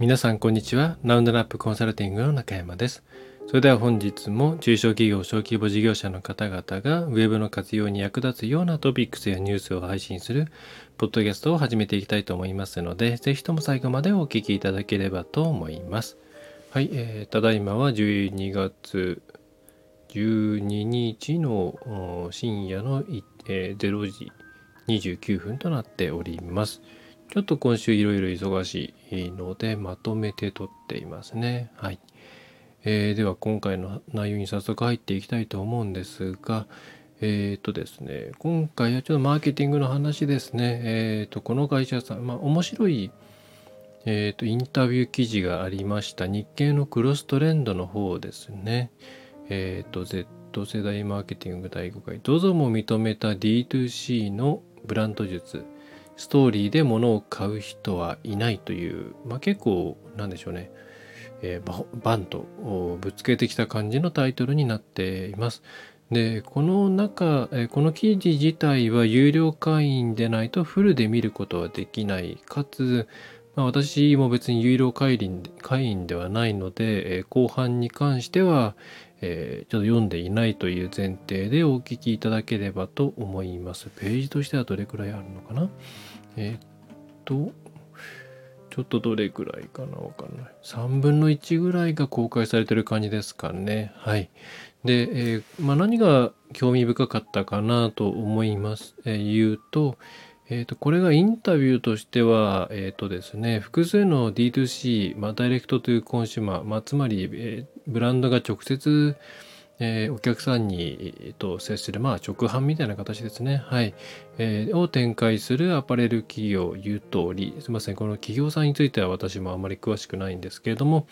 皆さんこんにちは。ラウンドラップコンサルティングの中山です。それでは本日も中小企業、小規模事業者の方々が Web の活用に役立つようなトピックスやニュースを配信するポッドキャストを始めていきたいと思いますので、ぜひとも最後までお聞きいただければと思います。はい、えー、ただいまは12月12日の深夜の、えー、0時29分となっております。ちょっと今週いろいろ忙しいのでまとめて撮っていますね。はい。えー、では今回の内容に早速入っていきたいと思うんですが、えっ、ー、とですね、今回はちょっとマーケティングの話ですね。えっ、ー、と、この会社さん、まあ面白い、えっ、と、インタビュー記事がありました。日経のクロストレンドの方ですね。えっ、と、Z 世代マーケティング第5回、どうぞも認めた D2C のブランド術。ストーリーで物を買う人はいないという、まあ、結構なんでしょうね、えー、バンとぶつけてきた感じのタイトルになっています。でこの中、えこの記事自体は有料会員でないとフルで見ることはできないかつ、まあ、私も別に有料会員会員ではないので、え後半に関しては、えー、ちょっと読んでいないという前提でお聞きいただければと思います。ページとしてはどれくらいあるのかな？えー、っと、ちょっとどれくらいかなわかんない。3分の1ぐらいが公開されてる感じですかね。はい。で、えー、まあ、何が興味深かったかなと思います。えー、言うと、えー、とこれがインタビューとしては、えっ、ー、とですね、複数の D2C、まあ、ダイレクトというコンシューマー、まあ、つまり、え、ブランドが直接、えー、お客さんに、えー、と接する、まあ、直販みたいな形ですね。はい。えー、を展開するアパレル企業、ゆとり。すみません。この企業さんについては私もあまり詳しくないんですけれども、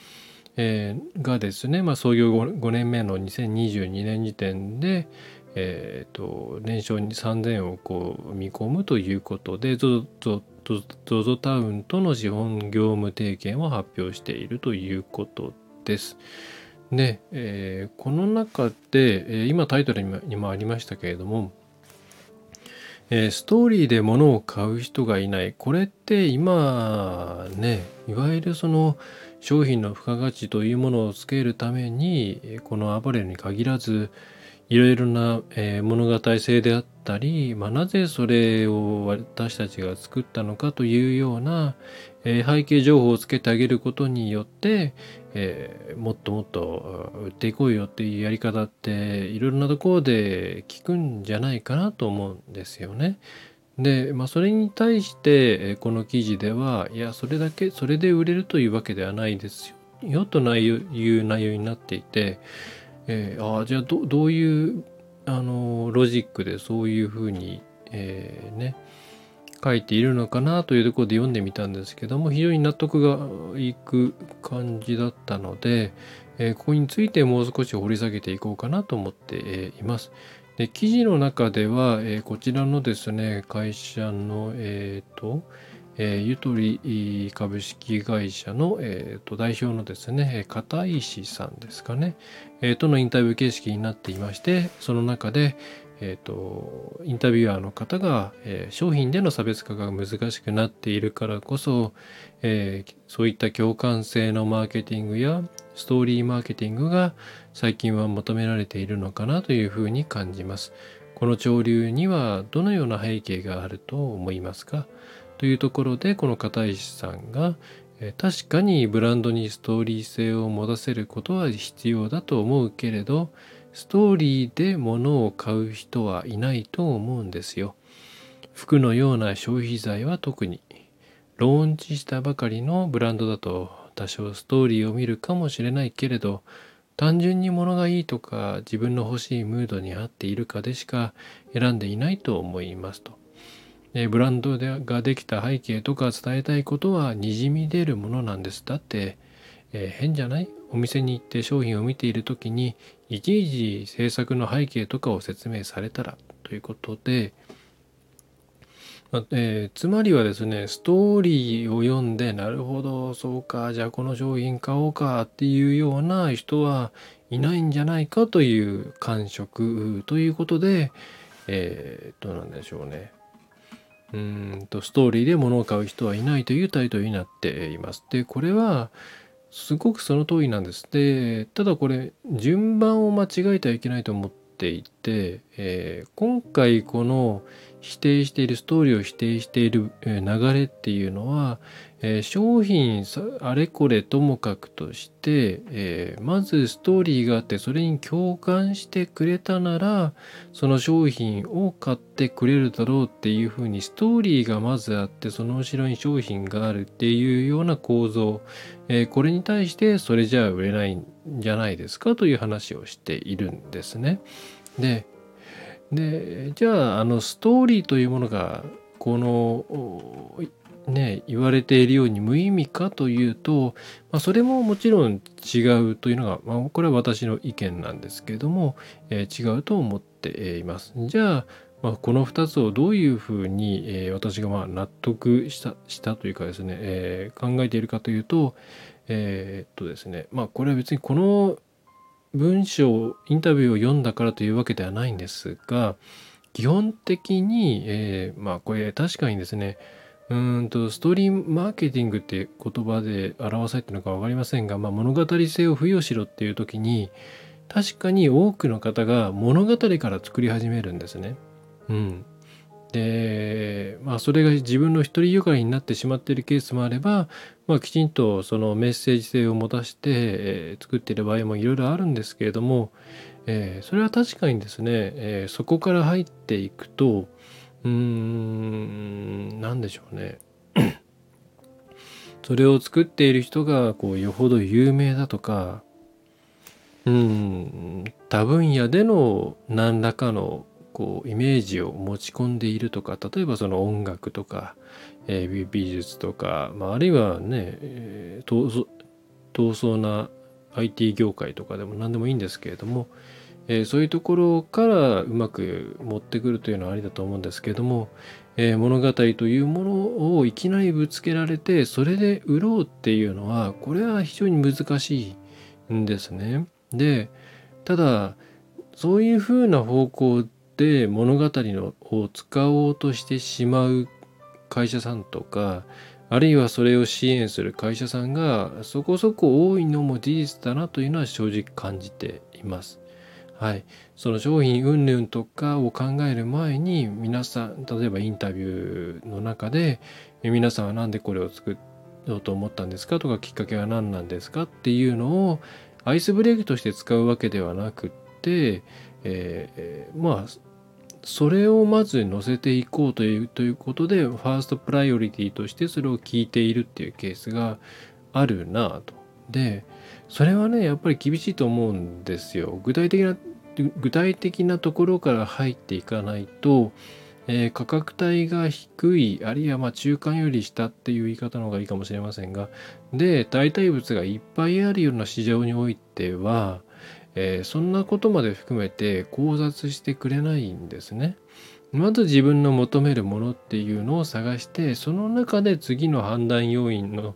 えー、がですね、まあ、創業 5, 5年目の2022年時点で、えーと、年商に3000をこう見込むということで ZOZO タウンとの資本業務提携を発表しているということです。で、えー、この中で、え、今タイトルにもありましたけれども、えー、ストーリーで物を買う人がいない。これって今ねいわゆるその商品の付加価値というものをつけるためにこのアパレルに限らずいろいろな、えー、物語性であったり、まあ、なぜそれを私たちが作ったのかというような、え、背景情報をつけてあげることによって、えー、もっともっと売っていこうよっていうやり方っていろいろなところで聞くんじゃないかなと思うんですよね。で、まあ、それに対してこの記事ではいやそれだけそれで売れるというわけではないですよという内容になっていてえー、あじゃあどどういうあのロジックでそういうふうに、えー、ね書いているのかなというところで読んでみたんですけども非常に納得がいく感じだったので、えー、ここについてもう少し掘り下げていこうかなと思って、えー、います。で記事の中では、えー、こちらのですね会社のえっ、とえー、ゆとり株式会社の、えー、と代表のですね、片石さんですかね、えー、とのインタビュー形式になっていまして、その中で、えーと、インタビュアーの方が、えー、商品での差別化が難しくなっているからこそ、えー、そういった共感性のマーケティングやストーリーマーケティングが最近は求められているのかなというふうに感じます。この潮流にはどのような背景があると思いますか？というところでこの片石さんが確かにブランドにストーリー性を持たせることは必要だと思うけれどストーリーで物を買う人はいないと思うんですよ。服のような消費財は特にローンチしたばかりのブランドだと多少ストーリーを見るかもしれないけれど単純に物がいいとか自分の欲しいムードに合っているかでしか選んでいないと思いますと。えブランドができた背景とか伝えたいことはにじみ出るものなんです。だって、えー、変じゃない？お店に行って商品を見ている時にいちいち制作の背景とかを説明されたらということで、まえー、つまりはですねストーリーを読んでなるほどそうかじゃあこの商品買おうかっていうような人はいないんじゃないかという感触ということで、えー、どうなんでしょうねうんとストーリーで物を買う人はいないというタイトルになっています。でこれはすごくその通りなんです。でただこれ順番を間違えてはいけないと思っていて、えー、今回この否定しているストーリーを否定している流れっていうのは、えー、商品あれこれともかくとして、えー、まずストーリーがあってそれに共感してくれたならその商品を買ってくれるだろうっていうふうにストーリーがまずあってその後ろに商品があるっていうような構造、えー、これに対してそれじゃあ売れないんじゃないですかという話をしているんですね。ででじゃああのストーリーというものがこのね言われているように無意味かというと、まあ、それももちろん違うというのが、まあ、これは私の意見なんですけれども、えー、違うと思っています。じゃあまあ、この2つをどういうふうに、えー、私がまあ納得したしたというかですね、えー、考えているかというと、えー、っとですねまあこれは別にこの文章インタビューを読んだからというわけではないんですが基本的に、えー、まあこれ確かにですねうんとストーリーマーケティングって言葉で表されてるのか分かりませんが、まあ、物語性を付与しろっていう時に確かに多くの方が物語から作り始めるんですね。うん、でまあそれが自分の独りよがりになってしまっているケースもあれば、まあ、きちんとそのメッセージ性を持たして、えー、作っている場合もいろいろあるんですけれども、えー、それは確かにですね、えー、そこから入っていくとうーん何でしょうね。それを作っている人がこうよほど有名だとかうん多分野での何らかのこうイメージを持ち込んでいるとか例えばその音楽とか、えー、美術とか、まあ、あるいはね、えー、闘争な IT 業界とかでも何でもいいんですけれども、えー、そういうところからうまく持ってくるというのはありだと思うんですけども、えー、物語というものをいきなりぶつけられてそれで売ろうっていうのはこれは非常に難しいんですね。でただそういうふうな方向で物語のを使おうとしてしまう会社さんとかあるいはそれを支援する会社さんがそこそこ多いのも事実だなというのは正直感じています。はい、その商品云々とかを考える前に皆さん例えばインタビューの中で皆さんは何でこれを作ろうと思ったんですかとかきっかけは何なんですかっていうのをアイスブレイクとして使うわけではなくって、えー、まあそれをまず載せていこうというということでファーストプライオリティとしてそれを聞いているっていうケースがあるなと。でそれはねやっぱり厳しいと思うんですよ。具体的な具体的なところから入っていかないと、えー、価格帯が低いあるいはま中間より下っていう言い方の方がいいかもしれませんがで代替物がいっぱいあるような市場においては、えー、そんなことまで含めて考察してくれないんですね。まず自分の求めるものっていうのを探してその中で次の判断要因の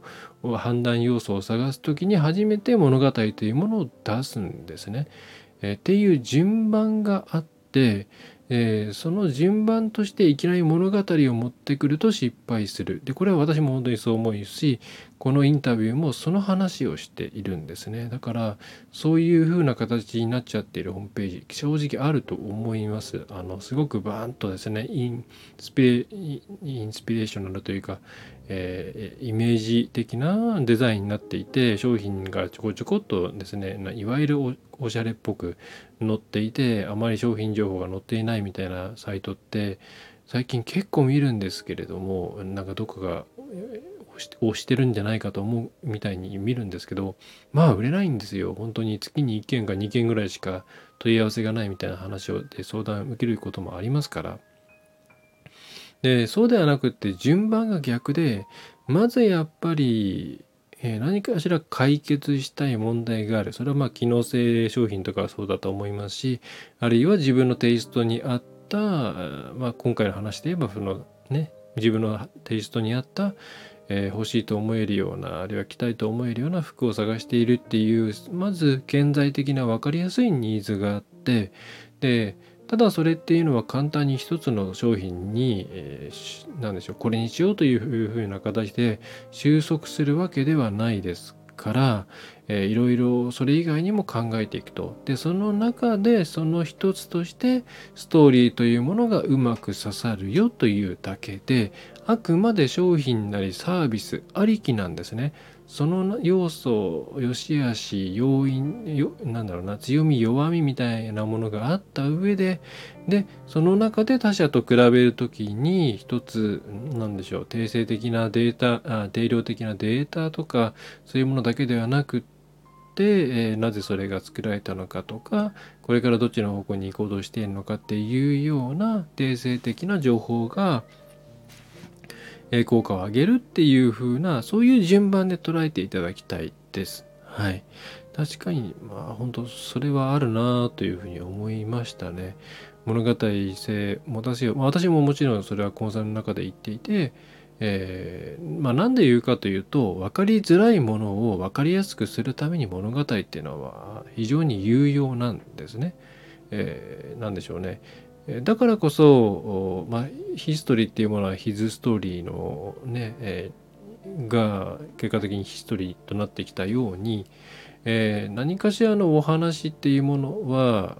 判断要素を探す時に初めて物語というものを出すんですね。えー、っていう順番があって、えー、その順番としていきなり物語を持ってくると失敗する。でこれは私も本当にそう思うしこのインタビューもその話をしているんですね。だからそういう風な形になっちゃっているホームページ正直あると思います。あのすごくバーンとですねインスピレインスピレーショナルというか、えー、イメージ的なデザインになっていて商品がちょこちょこっとですねいわゆるおしゃれっぽく載っていてあまり商品情報が載っていないみたいなサイトって最近結構見るんですけれどもなんかどこかが押してるんじゃないかと思うみたいに見るんですけどまあ売れないんですよ。本当に月に1件か2件ぐらいしか問い合わせがないみたいな話をで相談受けることもありますから。でそうではなくって順番が逆でまずやっぱりえ、何かしら解決したい問題がある。それはまあ機能性商品とかそうだと思いますしあるいは自分のテイストに合った、まあ、今回の話で言えばそのね自分のテイストに合った、えー、欲しいと思えるようなあるいは着たいと思えるような服を探しているっていうまず顕在的な分かりやすいニーズがあってでただそれっていうのは簡単に一つの商品に、えー、何でしょうこれにしようというふうな形で収束するわけではないですから、えー、いろいろそれ以外にも考えていくと。でその中でその一つとしてストーリーというものがうまく刺さるよというだけであくまで商品なりサービスありきなんですね。その要素良し悪し要因よなんだろうな強み弱みみたいなものがあった上ででその中で他社と比べる時に一つなんでしょう定性的なデータあ定量的なデータとかそういうものだけではなくて、えー、なぜそれが作られたのかとかこれからどっちの方向に行こうとしているのかっていうような定性的な情報が効果を上げるっていう風なそういう順番で捉えていただきたいです。はい。確かにまあ本当それはあるなというふうに思いましたね。物語性私私ももちろんそれはコンサルの中で言っていて、えー、まあ何で言うかというと分かりづらいものを分かりやすくするために物語っていうのは非常に有用なんですね。えー、何でしょうね。だからこそ、まあ、ヒストリーっていうものはヒズストーリーのね、えー、が結果的にヒストリーとなってきたように、えー、何かしらのお話っていうものは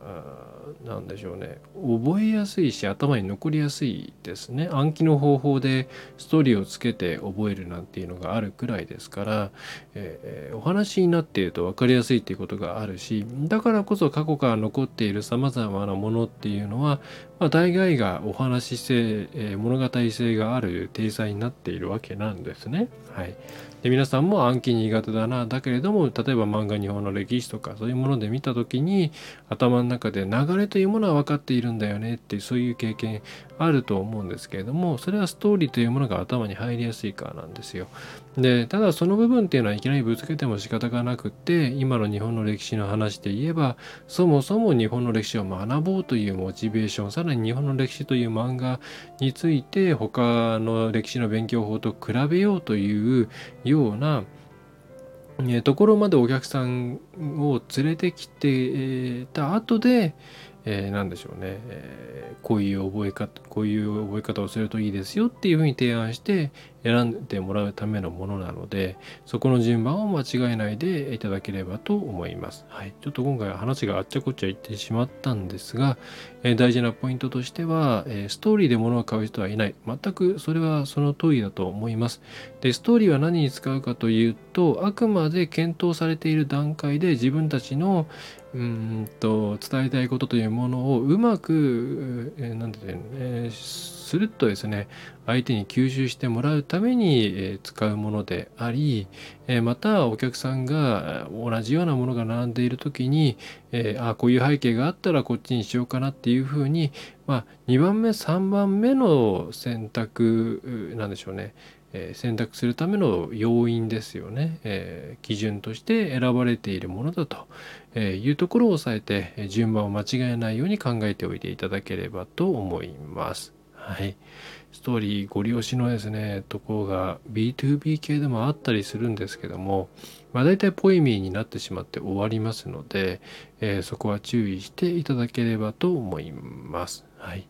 何でしょうね。覚えやすいし頭に残りやすいですね。暗記の方法でストーリーをつけて覚えるなんていうのがあるくらいですから、えー、お話になっていると分かりやすいっていうことがあるしだからこそ過去から残っているさまざまなものっていうのは、まあ、大概がお話性、えー、物語性がある体裁になっているわけなんですね。はい、で皆さんも暗記苦手だなだけれども例えば漫画日本の歴史とかそういうもので見た時に頭の中で流れというものは分かっているんだよねっていうそういう経験あると思うんですけれどもそれはストーリーというものが頭に入りやすいからなんですよ。でただその部分っていうのはいきなりぶつけても仕方がなくって今の日本の歴史の話で言えばそもそも日本の歴史を学ぼうというモチベーションさらに日本の歴史という漫画について他の歴史の勉強法と比べようというようなところまでお客さんを連れてきてた後で、えー、何でしょうね、えー、こういう覚え方こういう覚え方をするといいですよっていうふうに提案して選んでもらうためのものなのでそこの順番を間違えないでいただければと思います。はい、ちょっと今回は話があっちゃこっちゃ言ってしまったんですが、えー、大事なポイントとしては、えストーリーで物を買う人はいない全くそれはその通りだと思います。でストーリーは何に使うかというとあくまで検討されている段階で自分たちのうんと伝えたいことというものをうまく、えー、なんていうの、えーするとですね相手に吸収してもらうためにえ使うものでありえまたお客さんが同じようなものが並んでいる時にえあこういう背景があったらこっちにしようかなっていうふうに、まあ、2番目3番目の選択なんでしょうね。え選択するための要因ですよね、え基準として選ばれているものだというところを押さえて順番を間違えないように考えておいていただければと思います。はい。ストーリーご利用しのですね、ところが B2B 系でもあったりするんですけども、まあ大体ポイミーになってしまって終わりますので、えー、そこは注意していただければと思います。はい。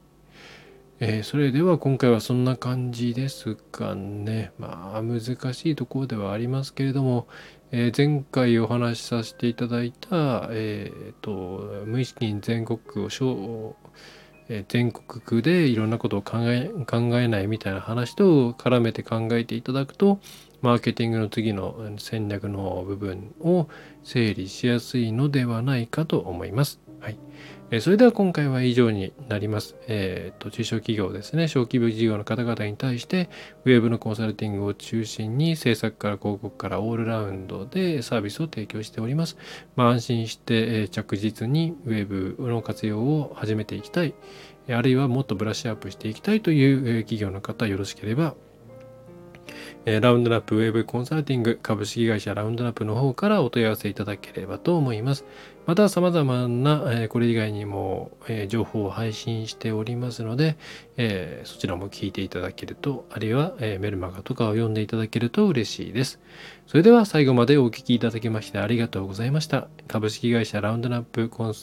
えー、それでは今回はそんな感じですかね。まあ難しいところではありますけれども、えー、前回お話しさせていただいた、えーと、無意識に全国を全国区でいろんなことを考え考えないみたいな話と絡めて考えていただくとマーケティングの次の戦略の部分を整理しやすいのではないかと思います。はい。えそれでは今回は以上になります。えっ、ー、と、中小企業ですね、小規模事業の方々に対して、ウェブのコンサルティングを中心に、制作から広告からオールラウンドでサービスを提供しております。まあ、安心して、え着実にウェブの活用を始めていきたい、あるいはもっとブラッシュアップしていきたいという企業の方、よろしければ、え、ラウンドナップウェブコンサルティング株式会社ラウンドナップの方からお問い合わせいただければと思います。また様々な、え、これ以外にも、え、情報を配信しておりますので、え、そちらも聞いていただけると、あるいは、えメルマガとかを読んでいただけると嬉しいです。それでは最後までお聞きいただきましてありがとうございました。株式会社ラウンドナップコン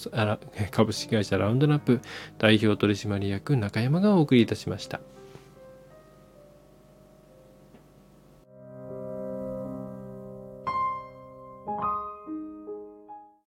株式会社ラウンドナップ代表取締役中山がお送りいたしました。